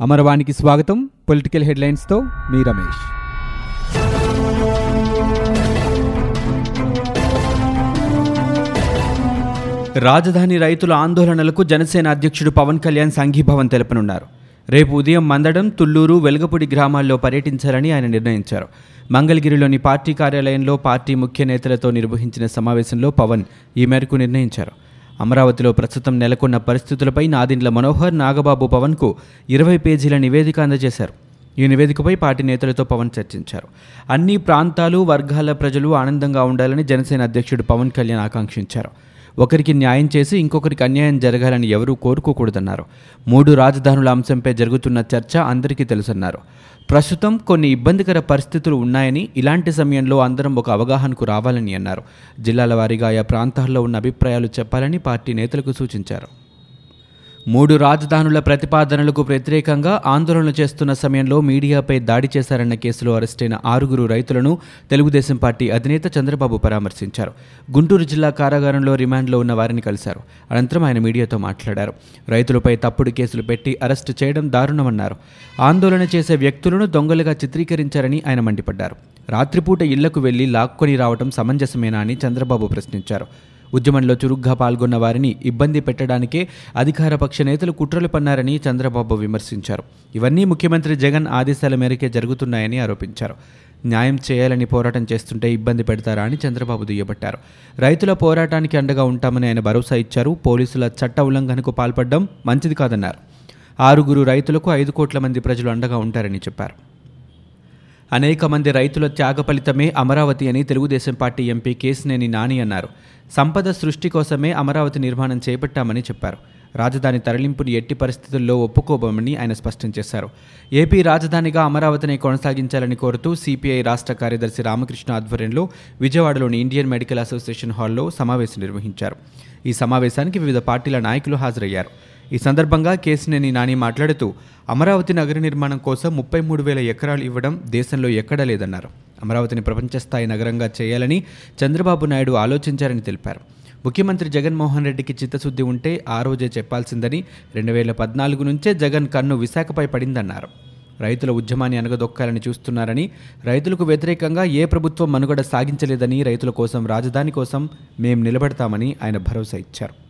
అమరవాణికి స్వాగతం. పొలిటికల్ హెడ్లైన్స్తో మీ రమేష్. రాజధాని రైతుల ఆందోళనలకు జనసేన అధ్యక్షుడు పవన్ కళ్యాణ్ సంఘీభావం తెలపనున్నారు. రేపు ఉదయం మందడం తుళ్ళూరు వెలగపూడి గ్రామాల్లో పర్యటించాలని ఆయన నిర్ణయించారు. మంగళగిరిలోని పార్టీ కార్యాలయంలో పార్టీ ముఖ్య నేతలతో నిర్వహించిన సమావేశంలో పవన్ ఈ మేరకు నిర్ణయించారు. అమరావతిలో ప్రస్తుతం నెలకొన్న పరిస్థితులపై నాదిండ్ల మనోహర్ నాగబాబు పవన్కు ఇరవై పేజీల నివేదిక అందజేశారు. ఈ నివేదికపై పార్టీ నేతలతో పవన్ చర్చించారు. అన్ని ప్రాంతాలు వర్గాల ప్రజలు ఆనందంగా ఉండాలని జనసేన అధ్యక్షుడు పవన్ కళ్యాణ్ ఆకాంక్షించారు. ఒకరికి న్యాయం చేసి ఇంకొకరికి అన్యాయం జరగాలని ఎవరూ కోరుకోకూడదన్నారు. మూడు రాజధానుల అంశంపై జరుగుతున్న చర్చ అందరికీ తెలుసన్నారు. ప్రస్తుతం కొన్ని ఇబ్బందికర పరిస్థితులు ఉన్నాయని ఇలాంటి సమయంలో అందరం ఒక అవగాహనకు రావాలని అన్నారు. జిల్లాల వారీగా ఆయా ప్రాంతాల్లో ఉన్న అభిప్రాయాలు చెప్పాలని పార్టీ నేతలకు సూచించారు. మూడు రాజధానుల ప్రతిపాదనలకు వ్యతిరేకంగా ఆందోళన చేస్తున్న సమయంలో మీడియాపై దాడి చేశారన్న కేసులో అరెస్టైన ఆరుగురు రైతులను తెలుగుదేశం పార్టీ అధినేత చంద్రబాబు పరామర్శించారు. గుంటూరు జిల్లా కారాగారంలో రిమాండ్లో ఉన్న వారిని కలిశారు. అనంతరం ఆయన మీడియాతో మాట్లాడారు. రైతులపై తప్పుడు కేసులు పెట్టి అరెస్టు చేయడం దారుణమన్నారు. ఆందోళన చేసే వ్యక్తులను దొంగలుగా చిత్రీకరించారని ఆయన మండిపడ్డారు. రాత్రిపూట ఇళ్ళకు వెళ్ళి లాక్కొని రావడం సమంజసమేనా అని చంద్రబాబు ప్రశ్నించారు. ఉద్యమంలో చురుగ్గా పాల్గొన్న వారిని ఇబ్బంది పెట్టడానికే అధికార పక్ష నేతలు కుట్రలు పన్నారని చంద్రబాబు విమర్శించారు. ఇవన్నీ ముఖ్యమంత్రి జగన్ ఆదేశాల మేరకే జరుగుతున్నాయని ఆరోపించారు. న్యాయం చేయాలని పోరాటం చేస్తుంటే ఇబ్బంది పెడతారా అని చంద్రబాబు దుయ్యబట్టారు. రైతుల పోరాటానికి అండగా ఉంటామని ఆయన భరోసా ఇచ్చారు. పోలీసుల చట్ట ఉల్లంఘనకు పాల్పడడం మంచిది కాదన్నారు. ఆరుగురు రైతులకు ఐదు కోట్ల మంది ప్రజలు అండగా ఉంటారని చెప్పారు. అనేక మంది రైతుల త్యాగ ఫలితమే అమరావతి అని తెలుగుదేశం పార్టీ ఎంపీ కేసినేని నాని అన్నారు. సంపద సృష్టి కోసమే అమరావతి నిర్మాణం చేపట్టామని చెప్పారు. రాజధాని తరలింపుని ఎట్టి పరిస్థితుల్లో ఒప్పుకోబోమని ఆయన స్పష్టం చేశారు. ఏపీ రాజధానిగా అమరావతిని కొనసాగించాలని కోరుతూ సిపిఐ రాష్ట్ర కార్యదర్శి రామకృష్ణ ఆధ్వర్యంలో విజయవాడలోని ఇండియన్ మెడికల్ అసోసియేషన్ హాల్లో సమావేశం నిర్వహించారు. ఈ సమావేశానికి వివిధ పార్టీల నాయకులు హాజరయ్యారు. ఈ సందర్భంగా కేసినేని నాని మాట్లాడుతూ అమరావతి నగర నిర్మాణం కోసం ముప్పై మూడు వేల ఎకరాలు ఇవ్వడం దేశంలో ఎక్కడా లేదన్నారు. అమరావతిని ప్రపంచస్థాయి నగరంగా చేయాలని చంద్రబాబు నాయుడు ఆలోచించారని తెలిపారు. ముఖ్యమంత్రి జగన్మోహన్ రెడ్డికి చిత్తశుద్ధి ఉంటే ఆ రోజే చెప్పాల్సిందని రెండు వేల పద్నాలుగు నుంచే జగన్ కన్ను విశాఖపై పడిందన్నారు. రైతుల ఉద్యమాన్ని అనగదొక్కాలని చూస్తున్నారని రైతులకు వ్యతిరేకంగా ఏ ప్రభుత్వం మనుగడ సాగించలేదని రైతుల కోసం రాజధాని కోసం మేం నిలబడతామని ఆయన భరోసా ఇచ్చారు.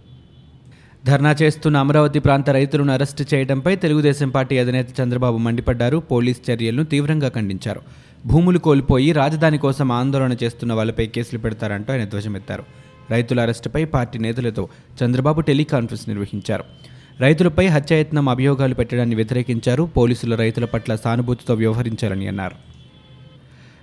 ధర్నా చేస్తున్న అమరావతి ప్రాంత రైతులను అరెస్టు చేయడంపై తెలుగుదేశం పార్టీ అధినేత చంద్రబాబు మండిపడ్డారు. పోలీస్ చర్యలను తీవ్రంగా ఖండించారు. భూములు కోల్పోయి రాజధాని కోసం ఆందోళన చేస్తున్న వాళ్ళపై కేసులు పెడతారంటూ ఆయన ధ్వజమెత్తారు. రైతుల అరెస్టుపై పార్టీ నేతలతో చంద్రబాబు టెలికాన్ఫరెన్స్ నిర్వహించారు. రైతులపై హత్యాయత్నం అభియోగాలు పెట్టడాన్ని వ్యతిరేకించారు. పోలీసులు రైతుల పట్ల సానుభూతితో వ్యవహరించాలని అన్నారు.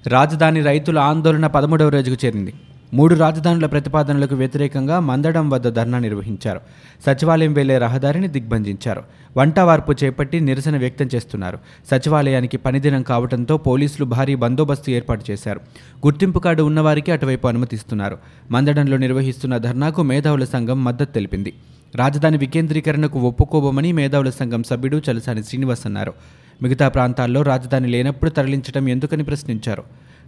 రాజధాని రైతుల ఆందోళన పదమూడవ రోజుకు చేరింది. మూడు రాజధానుల ప్రతిపాదనలకు వ్యతిరేకంగా మందడం వద్ద ధర్నా నిర్వహించారు. సచివాలయం వెళ్ళే రహదారిని దిగ్బంధించారు. వంటవార్పు చేపట్టి నిరసన వ్యక్తం చేస్తున్నారు. సచివాలయానికి పనిదినం కావడంతో పోలీసులు భారీ బందోబస్తు ఏర్పాటు చేశారు. గుర్తింపు కార్డు ఉన్నవారికి అటువైపు అనుమతిస్తున్నారు. మందడంలో నిర్వహిస్తున్న ధర్నాకు మేధావుల సంఘం మద్దతు తెలిపింది. రాజధాని వికేంద్రీకరణకు ఒప్పుకోబోమని మేధావుల సంఘం సభ్యుడు చలసాని శ్రీనివాస్ అన్నారు. మిగతా ప్రాంతాల్లో రాజధాని లేనప్పుడు తరలించడం ఎందుకని ప్రశ్నించారు.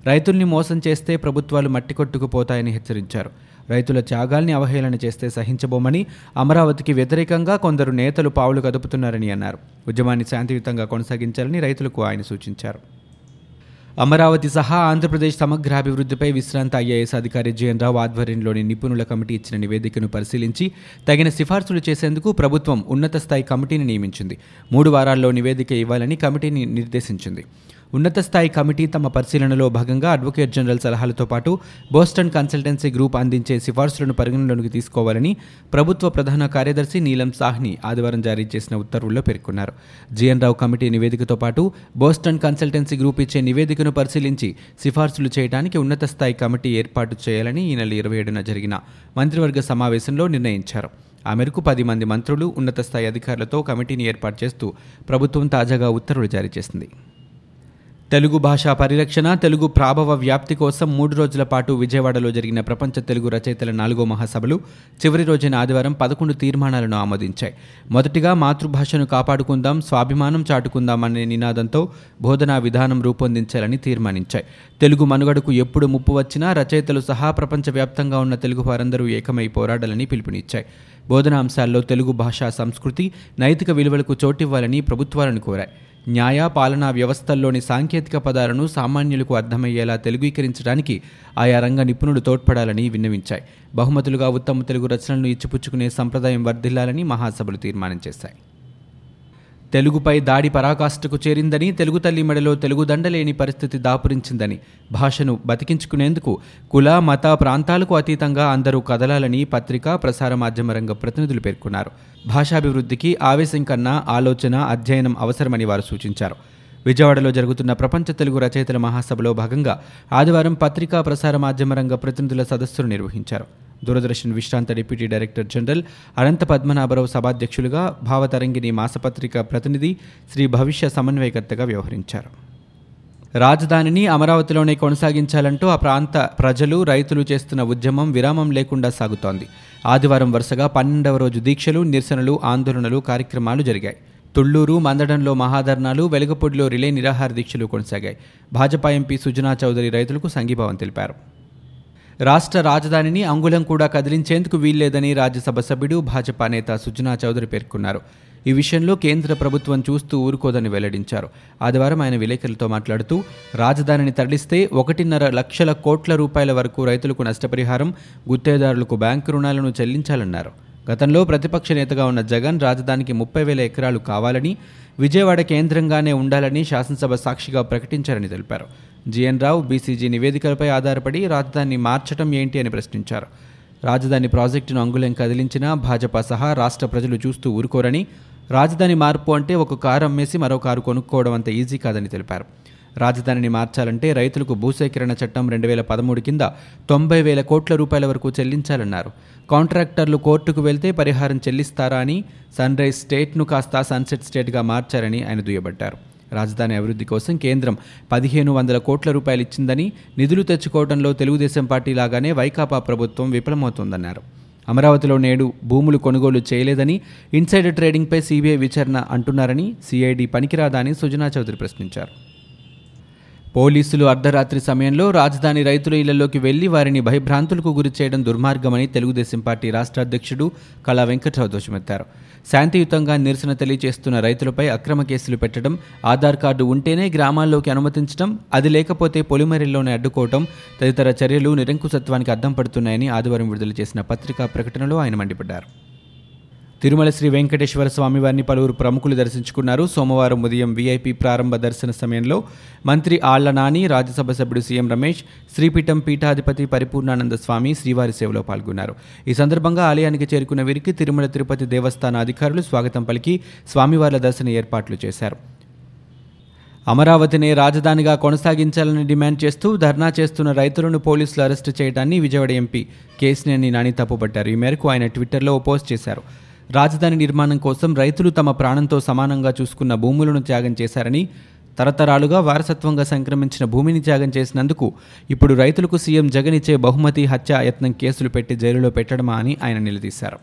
రైతుల్ని మోసం చేస్తే ప్రభుత్వాలు మట్టి కొట్టుకుపోతాయని హెచ్చరించారు. రైతుల త్యాగాల్ని అవహేళన చేస్తే సహించబోమని అమరావతికి వ్యతిరేకంగా కొందరు నేతలు పావులు కదుపుతున్నారని అన్నారు. ఉద్యమాన్ని శాంతియుతంగా కొనసాగించాలని రైతులకు ఆయన సూచించారు. అమరావతి సహా ఆంధ్రప్రదేశ్ సమగ్రాభివృద్ధిపై విశ్రాంత ఐఏఎస్ అధికారి జయన్ రావు ఆధ్వర్యంలోని నిపుణుల కమిటీ ఇచ్చిన నివేదికను పరిశీలించి తగిన సిఫార్సులు చేసేందుకు ప్రభుత్వం ఉన్నత స్థాయి కమిటీని నియమించింది. మూడు వారాల్లో నివేదిక ఇవ్వాలని కమిటీని నిర్దేశించింది. ఉన్నత స్థాయి కమిటీ తమ పరిశీలనలో భాగంగా అడ్వకేట్ జనరల్ సలహాలతో పాటు బోస్టన్ కన్సల్టెన్సీ గ్రూప్ అందించే సిఫార్సులను పరిగణలోకి తీసుకోవాలని ప్రభుత్వ ప్రధాన కార్యదర్శి నీలం సాహ్ని ఆదివారం జారీ చేసిన ఉత్తర్వుల్లో పేర్కొన్నారు. జిఎన్ రావు కమిటీ నివేదికతో పాటు బోస్టన్ కన్సల్టెన్సీ గ్రూప్ ఇచ్చే నివేదికను పరిశీలించి సిఫార్సులు చేయడానికి ఉన్నత స్థాయి కమిటీ ఏర్పాటు చేయాలని ఈ నెల ఇరవై ఏడున జరిగిన మంత్రివర్గ సమావేశంలో నిర్ణయించారు. ఆ మేరకు పది మంది మంత్రులు ఉన్నత స్థాయి అధికారులతో కమిటీని ఏర్పాటు చేస్తూ ప్రభుత్వం తాజాగా ఉత్తర్వులు జారీ చేసింది. తెలుగు భాషా పరిరక్షణ తెలుగు ప్రాభవ వ్యాప్తి కోసం మూడు రోజుల పాటు విజయవాడలో జరిగిన ప్రపంచ తెలుగు రచయితల నాలుగో మహాసభలు చివరి రోజైన ఆదివారం పదకొండు తీర్మానాలను ఆమోదించాయి. మొదటిగా మాతృభాషను కాపాడుకుందాం స్వాభిమానం చాటుకుందాం అనే నినాదంతో బోధనా విధానం రూపొందించాలని తీర్మానించాయి. తెలుగు మనుగడకు ఎప్పుడు ముప్పు వచ్చినా రచయితలు సహా ప్రపంచవ్యాప్తంగా ఉన్న తెలుగు వారందరూ ఏకమై పోరాడాలని పిలుపునిచ్చాయి. బోధనా అంశాల్లో తెలుగు భాషా సంస్కృతి నైతిక విలువలకు చోటివ్వాలని ప్రభుత్వాలను కోరాయి. న్యాయ పాలనా వ్యవస్థల్లోని సాంకేతిక పదాలను సామాన్యులకు అర్థమయ్యేలా తెలుగుీకరించడానికి ఆయా రంగ నిపుణులు తోడ్పడాలని విన్నవించాయి. బహుమతులుగా ఉత్తమ తెలుగు రచనలను ఇచ్చిపుచ్చుకునే సంప్రదాయం వర్ధిల్లాలని మహాసభలు తీర్మానం చేశాయి. తెలుగుపై దాడి పరాకాష్ఠకు చేరిందని తెలుగు తల్లి మెడలో తెలుగు దండలేని పరిస్థితి దాపురించిందని భాషను బతికించుకునేందుకు కుల మత ప్రాంతాలకు అతీతంగా అందరూ కదలాలని పత్రికా ప్రసార మాధ్యమ రంగ ప్రతినిధులు పేర్కొన్నారు. భాషాభివృద్ధికి ఆవేశం కన్నా ఆలోచన అధ్యయనం అవసరమని వారు సూచించారు. విజయవాడలో జరుగుతున్న ప్రపంచ తెలుగు రచయితల మహాసభలో భాగంగా ఆదివారం పత్రికా ప్రసార మాధ్యమ రంగ ప్రతినిధుల సదస్సును నిర్వహించారు. దూరదర్శన్ విశ్రాంత deputy director general Anantha Padmanabha Rao సభాధ్యక్షులుగా Bhavatarangini మాసపత్రిక ప్రతినిధి శ్రీ భవిష్య సమన్వయకర్తగా వ్యవహరించారు. రాజధానిని అమరావతిలోనే కొనసాగించాలంటూ ఆ ప్రాంత ప్రజలు రైతులు చేస్తున్న ఉద్యమం విరామం లేకుండా సాగుతోంది. ఆదివారం వరుసగా పన్నెండవ రోజు దీక్షలు నిరసనలు ఆందోళనలు కార్యక్రమాలు జరిగాయి. తుళ్ళూరు మందడంలో మహాధర్నాలు వెలుగపొడిలో రిలే నిరాహార దీక్షలు కొనసాగాయి. భాజపా ఎంపీ సుజనా చౌదరి రైతులకు సంఘీభావం తెలిపారు. రాష్ట్ర రాజధానిని అంగుళం కూడా కదిలించేందుకు వీల్లేదని రాజ్యసభ సభ్యుడు భాజపా నేత సుజనా చౌదరి పేర్కొన్నారు. ఈ విషయంలో కేంద్ర ప్రభుత్వం చూస్తూ ఊరుకోదని వెల్లడించారు. ఆదివారం ఆయన విలేకరులతో మాట్లాడుతూ రాజధానిని తరలిస్తే ఒకటిన్నర లక్షల కోట్ల రూపాయల వరకు రైతులకు నష్టపరిహారం గుత్తేదారులకు బ్యాంకు రుణాలను చెల్లించాలన్నారు. గతంలో ప్రతిపక్ష నేతగా ఉన్న జగన్ రాజధానికి ముప్పై వేల ఎకరాలు కావాలని విజయవాడ కేంద్రంగానే ఉండాలని శాసనసభ సాక్షిగా ప్రకటించారని తెలిపారు. జిఎన్ రావు బీసీజీ నివేదికలపై ఆధారపడి రాజధానిని మార్చటం ఏంటి అని ప్రశ్నించారు. రాజధాని ప్రాజెక్టును అంగుళం కదిలించినా భాజపా సహా రాష్ట్ర ప్రజలు చూస్తూ ఊరుకోరని రాజధాని మార్పు అంటే ఒక కారు అమ్మేసి మరో కారు కొనుక్కోవడం అంత ఈజీ కాదని తెలిపారు. రాజధానిని మార్చాలంటే రైతులకు భూసేకరణ చట్టం రెండు వేల పదమూడు కింద తొంభై వేల కోట్ల రూపాయల వరకు చెల్లించాలన్నారు. కాంట్రాక్టర్లు కోర్టుకు వెళ్తే పరిహారం చెల్లిస్తారా అని సన్ రైజ్ స్టేట్ను కాస్త సన్సెట్ స్టేట్గా మార్చారని ఆయన దుయ్యబట్టారు. రాజధాని అభివృద్ధి కోసం కేంద్రం పదిహేను వందల కోట్ల రూపాయలు ఇచ్చిందని నిధులు తెచ్చుకోవడంలో తెలుగుదేశం పార్టీ లాగానే వైకాపా ప్రభుత్వం విఫలమవుతోందన్నారు. అమరావతిలో నేడు భూములు కొనుగోలు చేయలేదని ఇన్సైడర్ ట్రేడింగ్పై సీబీఐ విచారణ అంటున్నారని సిఐడి పనికిరాదా అని సుజనా చౌదరి ప్రశ్నించారు. పోలీసులు అర్ధరాత్రి సమయంలో రాజధాని రైతుల ఇళ్ళలోకి వెళ్ళి వారిని భయభ్రాంతులకు గురి చేయడం దుర్మార్గమని తెలుగుదేశం పార్టీ రాష్ట్ర అధ్యక్షుడు కళా వెంకట్రావు దోషమెత్తారు. శాంతియుతంగా నిరసన తెలియజేస్తున్న రైతులపై అక్రమ కేసులు పెట్టడం ఆధార్ కార్డు ఉంటేనే గ్రామాల్లోకి అనుమతించడం అది లేకపోతే పొలిమరిల్లోనే అడ్డుకోవడం తదితర చర్యలు నిరంకుశత్వానికి అద్దం పడుతున్నాయని ఆదివారం విడుదల చేసిన పత్రికా ప్రకటనలో ఆయన మండిపడ్డారు. తిరుమల శ్రీ వెంకటేశ్వర స్వామివారిని పలువురు ప్రముఖులు దర్శించుకున్నారు. సోమవారం ఉదయం వీఐపీ ప్రారంభ దర్శన సమయంలో మంత్రి ఆళ్ళ నాని రాజ్యసభ సభ్యుడు సీఎం రమేష్ శ్రీపీఠం పీఠాధిపతి పరిపూర్ణానంద స్వామి శ్రీవారి సేవలో పాల్గొన్నారు. ఈ సందర్భంగా ఆలయానికి చేరుకున్న వీరికి తిరుమల తిరుపతి దేవస్థాన అధికారులు స్వాగతం పలికి స్వామివార్ల దర్శన ఏర్పాట్లు చేశారు. అమరావతిని రాజధానిగా కొనసాగించాలని డిమాండ్ చేస్తూ ధర్నా చేస్తున్న రైతులను పోలీసులు అరెస్టు చేయడాన్ని విజయవాడ ఎంపీ కేసినేని నాని తప్పుపట్టారు. ఈ మేరకు ఆయన ట్విట్టర్లో పోస్ట్ చేశారు. రాజధాని నిర్మాణం కోసం రైతులు తమ ప్రాణంతో సమానంగా చూసుకున్న భూములను త్యాగం చేశారని తరతరాలుగా వారసత్వంగా సంక్రమించిన భూమిని త్యాగం చేసినందుకు ఇప్పుడు రైతులకు సీఎం జగన్ ఇచ్చే బహుమతి హత్య యత్నం కేసులు పెట్టి జైలులో పెట్టడమా అని ఆయన నిలదీశారు.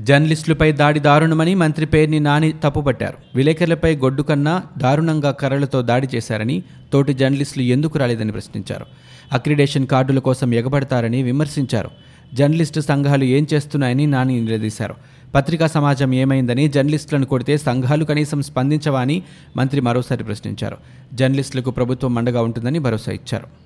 జర్నలిస్టులపై దాడి దారుణమని మంత్రి పేర్ని నాని తప్పుపట్టారు. విలేకరులపై గొడ్డు కన్నా దారుణంగా కర్రలతో దాడి చేశారని తోటి జర్నలిస్టులు ఎందుకు రాలేదని ప్రశ్నించారు. అక్రిడేషన్ కార్డుల కోసం ఎగబడతారని విమర్శించారు. జర్నలిస్టు సంఘాలు ఏం చేస్తున్నాయని నాని నిలదీశారు. పత్రికా సమాజం ఏమైందని జర్నలిస్టులను కొడితే సంఘాలు కనీసం స్పందించవా అని మంత్రి మరోసారి ప్రశ్నించారు. జర్నలిస్టులకు ప్రభుత్వం అండగా ఉంటుందని భరోసా ఇచ్చారు.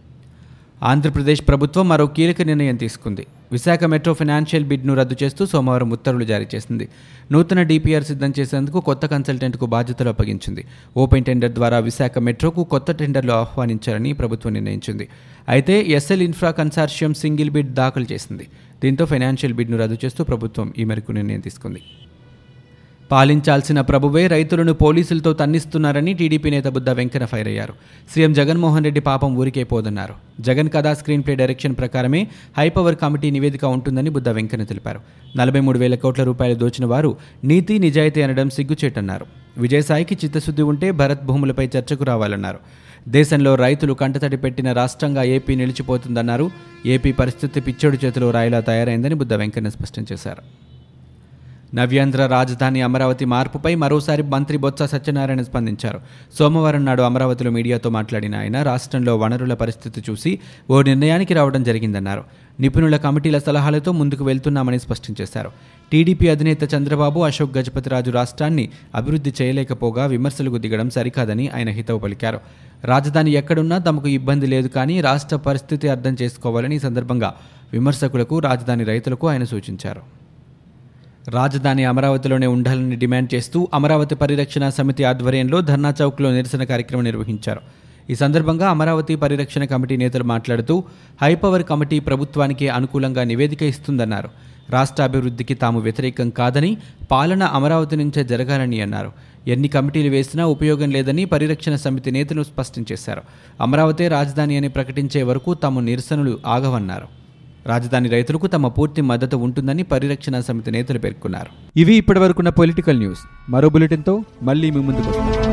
ఆంధ్రప్రదేశ్ ప్రభుత్వం మరో కీలక నిర్ణయం తీసుకుంది. విశాఖ మెట్రో ఫైనాన్షియల్ బిడ్ను రద్దు చేస్తూ సోమవారం ఉత్తర్వులు జారీ చేసింది. నూతన డీపీఆర్ సిద్ధం చేసేందుకు కొత్త కన్సల్టెంట్కు బాధ్యతలు అప్పగించింది. ఓపెన్ టెండర్ ద్వారా విశాఖ మెట్రోకు కొత్త టెండర్లు ఆహ్వానించారని ప్రభుత్వం నిర్ణయించింది. అయితే SL infra consortium single bid దాఖలు చేసింది. దీంతో ఫైనాన్షియల్ బిడ్ను రద్దు చేస్తూ ప్రభుత్వం ఈ మేరకు నిర్ణయం తీసుకుంది. పాలించాల్సిన ప్రభువే రైతులను పోలీసులతో తన్నిస్తున్నారని టీడీపీ నేత బుద్ధ వెంకన్న ఫైర్ అయ్యారు. సీఎం జగన్మోహన్ రెడ్డి పాపం ఊరికే పోదన్నారు. జగన్ కథా స్క్రీన్ ప్లే డైరెక్షన్ ప్రకారమే హైపవర్ కమిటీ నివేదిక ఉంటుందని బుద్ధ వెంకన్న తెలిపారు. నలభై మూడు వేల కోట్ల రూపాయలు దోచిన వారు నీతి నిజాయితీ అనడం సిగ్గుచేటన్నారు. విజయసాయికి చిత్తశుద్ధి ఉంటే భరత్ భూములపై చర్చకు రావాలన్నారు. దేశంలో రైతులు కంటతడి పెట్టిన రాష్ట్రంగా ఏపీ నిలిచిపోతుందన్నారు. ఏపీ పరిస్థితి పిచ్చోడి చేతిలో రాయిలా తయారైందని బుద్ధ వెంకన్న స్పష్టం చేశారు. నవ్యాంధ్ర రాజధాని అమరావతి మార్పుపై మరోసారి మంత్రి బొత్స సత్యనారాయణ స్పందించారు. సోమవారం నాడు అమరావతిలో మీడియాతో మాట్లాడిన ఆయన రాష్ట్రంలో వనరుల పరిస్థితి చూసి ఓ నిర్ణయానికి రావడం జరిగిందన్నారు. నిపుణుల కమిటీల సలహాలతో ముందుకు వెళ్తున్నామని స్పష్టం చేశారు. టీడీపీ అధినేత చంద్రబాబు అశోక్ గజపతిరాజు రాష్ట్రాన్ని అభివృద్ధి చేయలేకపోగా విమర్శలకు దిగడం సరికాదని ఆయన హితవు పలికారు. రాజధాని ఎక్కడున్నా తమకు ఇబ్బంది లేదు కానీ రాష్ట్ర పరిస్థితి అర్థం చేసుకోవాలని ఈ సందర్భంగా విమర్శకులకు రాజధాని రైతులకు ఆయన సూచించారు. రాజధాని అమరావతిలోనే ఉండాలని డిమాండ్ చేస్తూ అమరావతి పరిరక్షణ సమితి ఆధ్వర్యంలో ధర్నా చౌక్లో నిరసన కార్యక్రమం నిర్వహించారు. ఈ సందర్భంగా అమరావతి పరిరక్షణ కమిటీ నేతలు మాట్లాడుతూ హైపవర్ కమిటీ ప్రభుత్వానికి అనుకూలంగా నివేదిక ఇస్తుందన్నారు. రాష్ట్ర అభివృద్ధికి తాము వ్యతిరేకం కాదని పాలన అమరావతి నుంచే జరగాలని అన్నారు. ఎన్ని కమిటీలు వేసినా ఉపయోగం లేదని పరిరక్షణ సమితి నేతలు స్పష్టం చేశారు. అమరావతి రాజధాని అని ప్రకటించే వరకు తాము నిరసనలు ఆగవన్నారు. రాజధాని రైతులకు తమ పూర్తి మద్దతు ఉంటుందని పరిరక్షణ సమితి నేతలు పేర్కొన్నారు. ఇవి ఇప్పటివరకున్న పొలిటికల్ న్యూస్. మరో బులెటిన్తో మళ్ళీ మీ ముందుకు వస్తాం